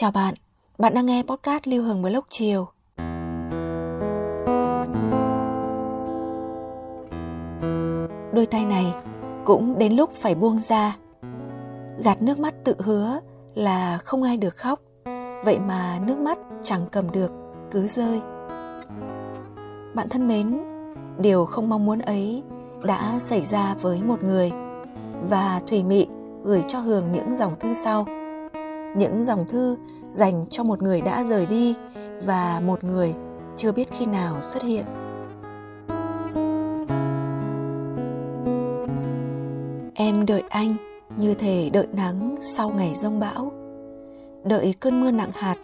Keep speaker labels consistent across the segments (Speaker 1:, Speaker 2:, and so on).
Speaker 1: Chào bạn, bạn đang nghe podcast Lưu Hương Blog chiều. Đôi tay này cũng đến lúc phải buông ra. Gạt nước mắt tự hứa là không ai được khóc, vậy mà nước mắt chẳng cầm được, cứ rơi. Bạn thân mến, điều không mong muốn ấy đã xảy ra với một người và Thủy Mị gửi cho Hường những dòng thư sau những dòng thư dành cho một người đã rời đi và một người chưa biết khi nào xuất hiện. Em đợi anh như thể đợi nắng sau ngày rông bão, đợi cơn mưa nặng hạt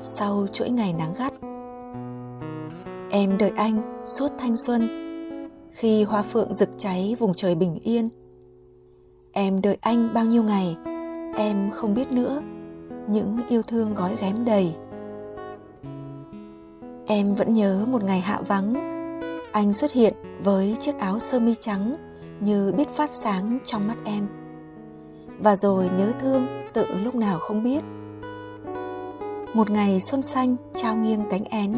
Speaker 1: sau chuỗi ngày nắng gắt. Em đợi anh suốt thanh xuân khi hoa phượng rực cháy vùng trời bình yên. Em đợi anh bao nhiêu ngày, em không biết nữa những yêu thương gói ghém đầy. Em vẫn nhớ một ngày hạ vắng, anh xuất hiện với chiếc áo sơ mi trắng như biết phát sáng trong mắt em. Và rồi nhớ thương tự lúc nào không biết. Một ngày xuân xanh trao nghiêng cánh én,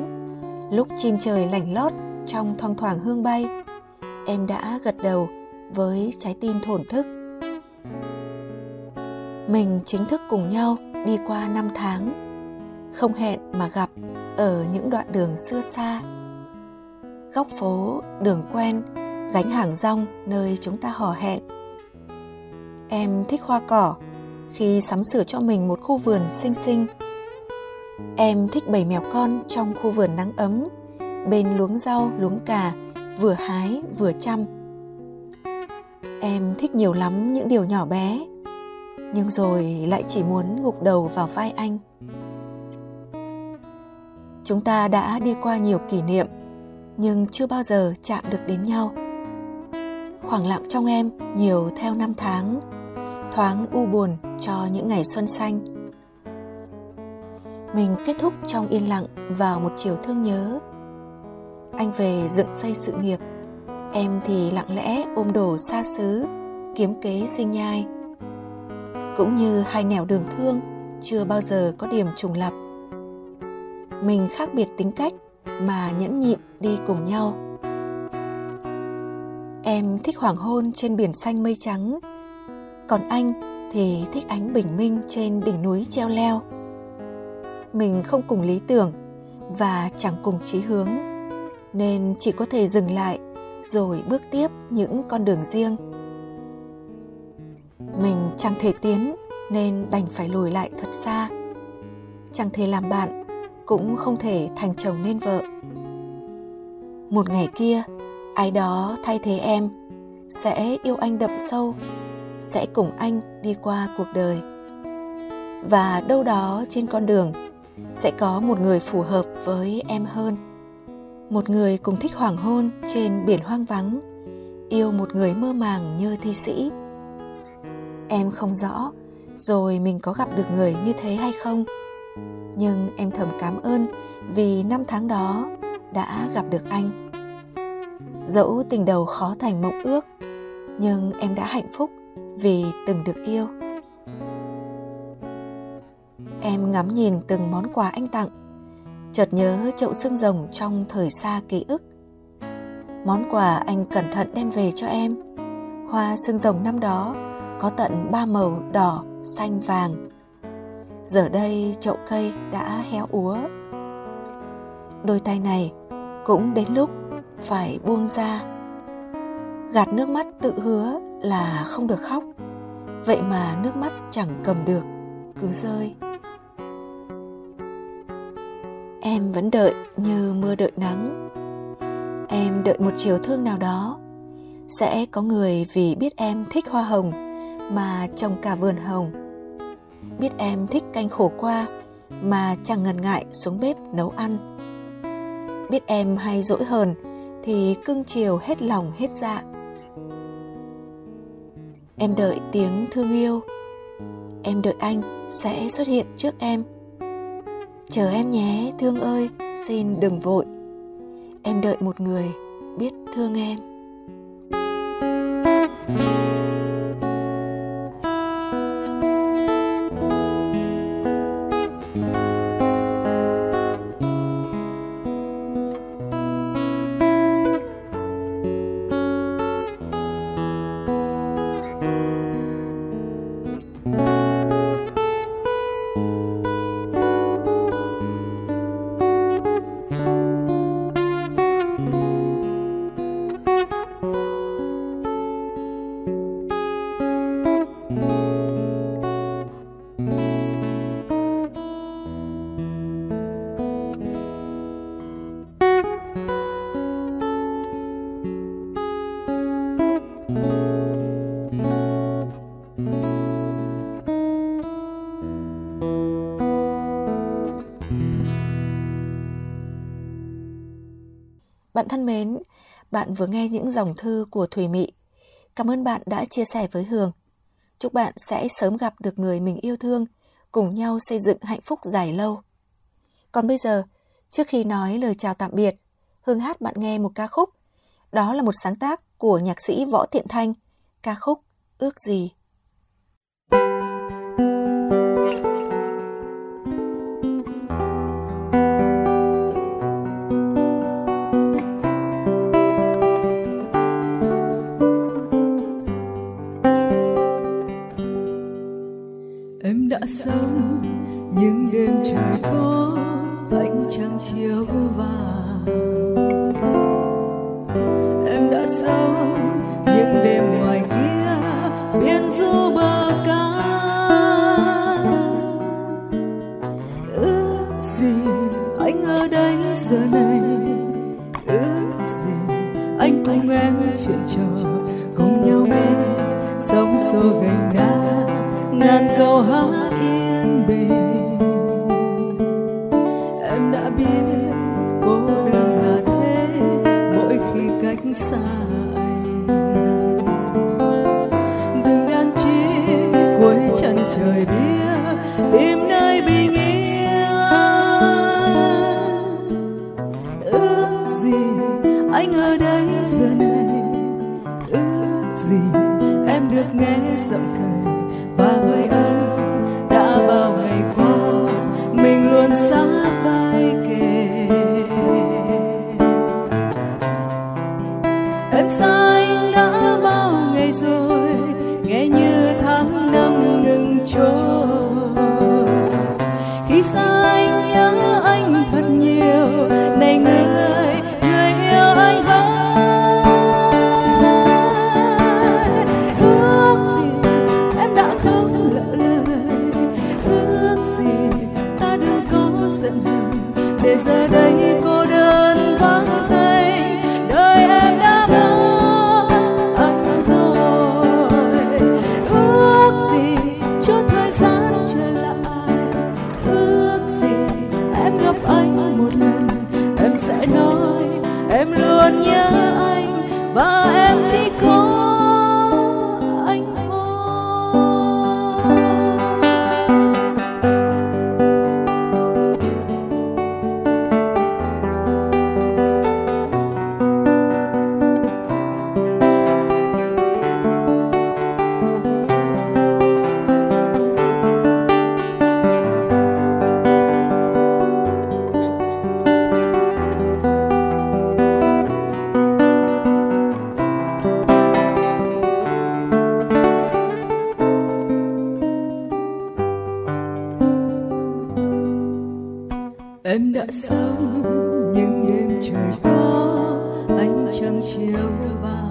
Speaker 1: lúc chim trời lảnh lót trong thoang thoảng hương bay, em đã gật đầu với trái tim thổn thức. Mình chính thức cùng nhau đi qua năm tháng, không hẹn mà gặp ở những đoạn đường xưa xa. Góc phố, đường quen, gánh hàng rong nơi chúng ta hò hẹn. Em thích hoa cỏ khi sắm sửa cho mình một khu vườn xinh xinh. Em thích bầy mèo con trong khu vườn nắng ấm, bên luống rau, luống cà, vừa hái, vừa chăm. Em thích nhiều lắm những điều nhỏ bé nhưng rồi lại chỉ muốn gục đầu vào vai anh. Chúng ta đã đi qua nhiều kỷ niệm, nhưng chưa bao giờ chạm được đến nhau. Khoảng lặng trong em nhiều theo năm tháng, thoáng u buồn cho những ngày xuân xanh. Mình kết thúc trong yên lặng vào một chiều thương nhớ. Anh về dựng xây sự nghiệp, em thì lặng lẽ ôm đồ xa xứ, kiếm kế sinh nhai cũng như hai nẻo đường thương, chưa bao giờ có điểm trùng lập. Mình khác biệt tính cách mà nhẫn nhịn đi cùng nhau. Em thích hoàng hôn trên biển xanh mây trắng, còn anh thì thích ánh bình minh trên đỉnh núi treo leo. Mình không cùng lý tưởng và chẳng cùng chí hướng, nên chỉ có thể dừng lại rồi bước tiếp những con đường riêng mình chẳng thể tiến, nên đành phải lùi lại thật xa. Chẳng thể làm bạn, cũng không thể thành chồng nên vợ. Một ngày kia, ai đó thay thế em, sẽ yêu anh đậm sâu, sẽ cùng anh đi qua cuộc đời. Và đâu đó trên con đường, sẽ có một người phù hợp với em hơn. Một người cùng thích hoàng hôn trên biển hoang vắng, yêu một người mơ màng như thi sĩ em không rõ, rồi mình có gặp được người như thế hay không. Nhưng em thầm cảm ơn vì năm tháng đó đã gặp được anh. Dẫu tình đầu khó thành mộng ước, nhưng em đã hạnh phúc vì từng được yêu. Em ngắm nhìn từng món quà anh tặng, chợt nhớ chậu xương rồng trong thời xa ký ức. Món quà anh cẩn thận đem về cho em. Hoa xương rồng năm đó có tận ba màu đỏ, xanh, vàng. Giờ đây chậu cây đã héo úa. Đôi tay này cũng đến lúc phải buông ra. Gạt nước mắt tự hứa là không được khóc. Vậy mà nước mắt chẳng cầm được, cứ rơi. Em vẫn đợi như mưa đợi nắng. em đợi một chiều thương nào đó sẽ có người vì biết em thích hoa hồng mà trồng cả vườn hồng. Biết em thích canh khổ qua, mà chẳng ngần ngại xuống bếp nấu ăn. Biết em hay dỗi hờn, thì cưng chiều hết lòng hết dạ. Em đợi tiếng thương yêu. Em đợi anh sẽ xuất hiện trước em. Chờ em nhé, thương ơi, xin đừng vội. Em đợi một người biết thương em. Bạn thân mến, bạn vừa nghe những dòng thư của Thùy Mị. Cảm ơn bạn đã chia sẻ với Hường. Chúc bạn sẽ sớm gặp được người mình yêu thương, cùng nhau xây dựng hạnh phúc dài lâu. Còn bây giờ, trước khi nói lời chào tạm biệt, Hương hát bạn nghe một ca khúc. Đó là một sáng tác của nhạc sĩ Võ Thiện Thanh, ca khúc Ước gì.
Speaker 2: Trăng chiếu vàng. Em đã sống những đêm ngoài kia biên du bờ cát ước gì anh ở đây giờ này? Ước gì anh cùng em chuyện trò cùng nhau nghe? Sóng xô gành đá, ngàn câu hát yên bình biết cô đơn là thế, mỗi khi cách xa anh. Đừng đan chi, cuối chân trời bia, tìm nơi bình yên ước gì anh ở đây giờ này, ước gì em được nghe giọng cười. Anh thật nhiều. Em đã sống những đêm trời có ánh trăng chiều vào.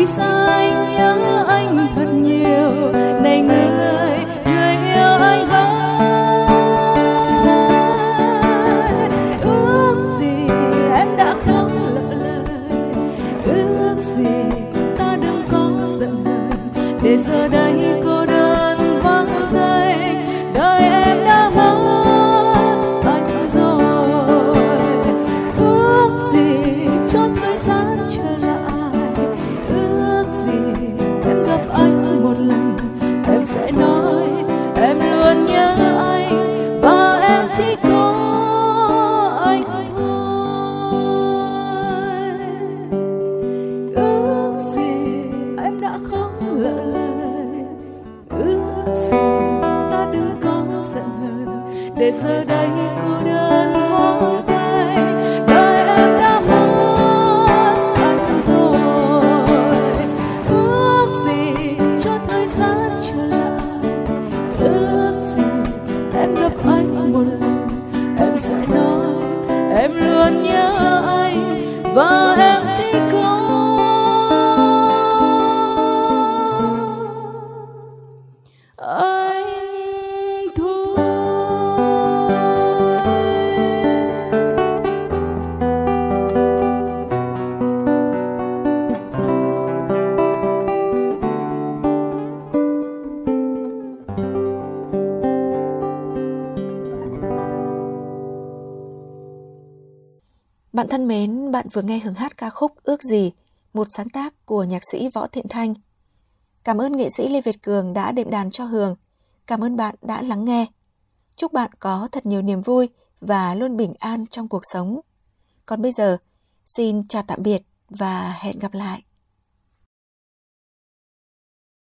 Speaker 2: Khi ước ta đừng có giận hờn để giờ đây cô đơn vỗ
Speaker 1: Bạn thân mến, bạn vừa nghe hưởng hát ca khúc Ước gì, một sáng tác của nhạc sĩ Võ Thiện Thanh. Cảm ơn nghệ sĩ Lê Việt Cường đã đệm đàn cho Hường. Cảm ơn bạn đã lắng nghe. Chúc bạn có thật nhiều niềm vui và luôn bình an trong cuộc sống. Còn bây giờ, xin chào tạm biệt và hẹn gặp lại.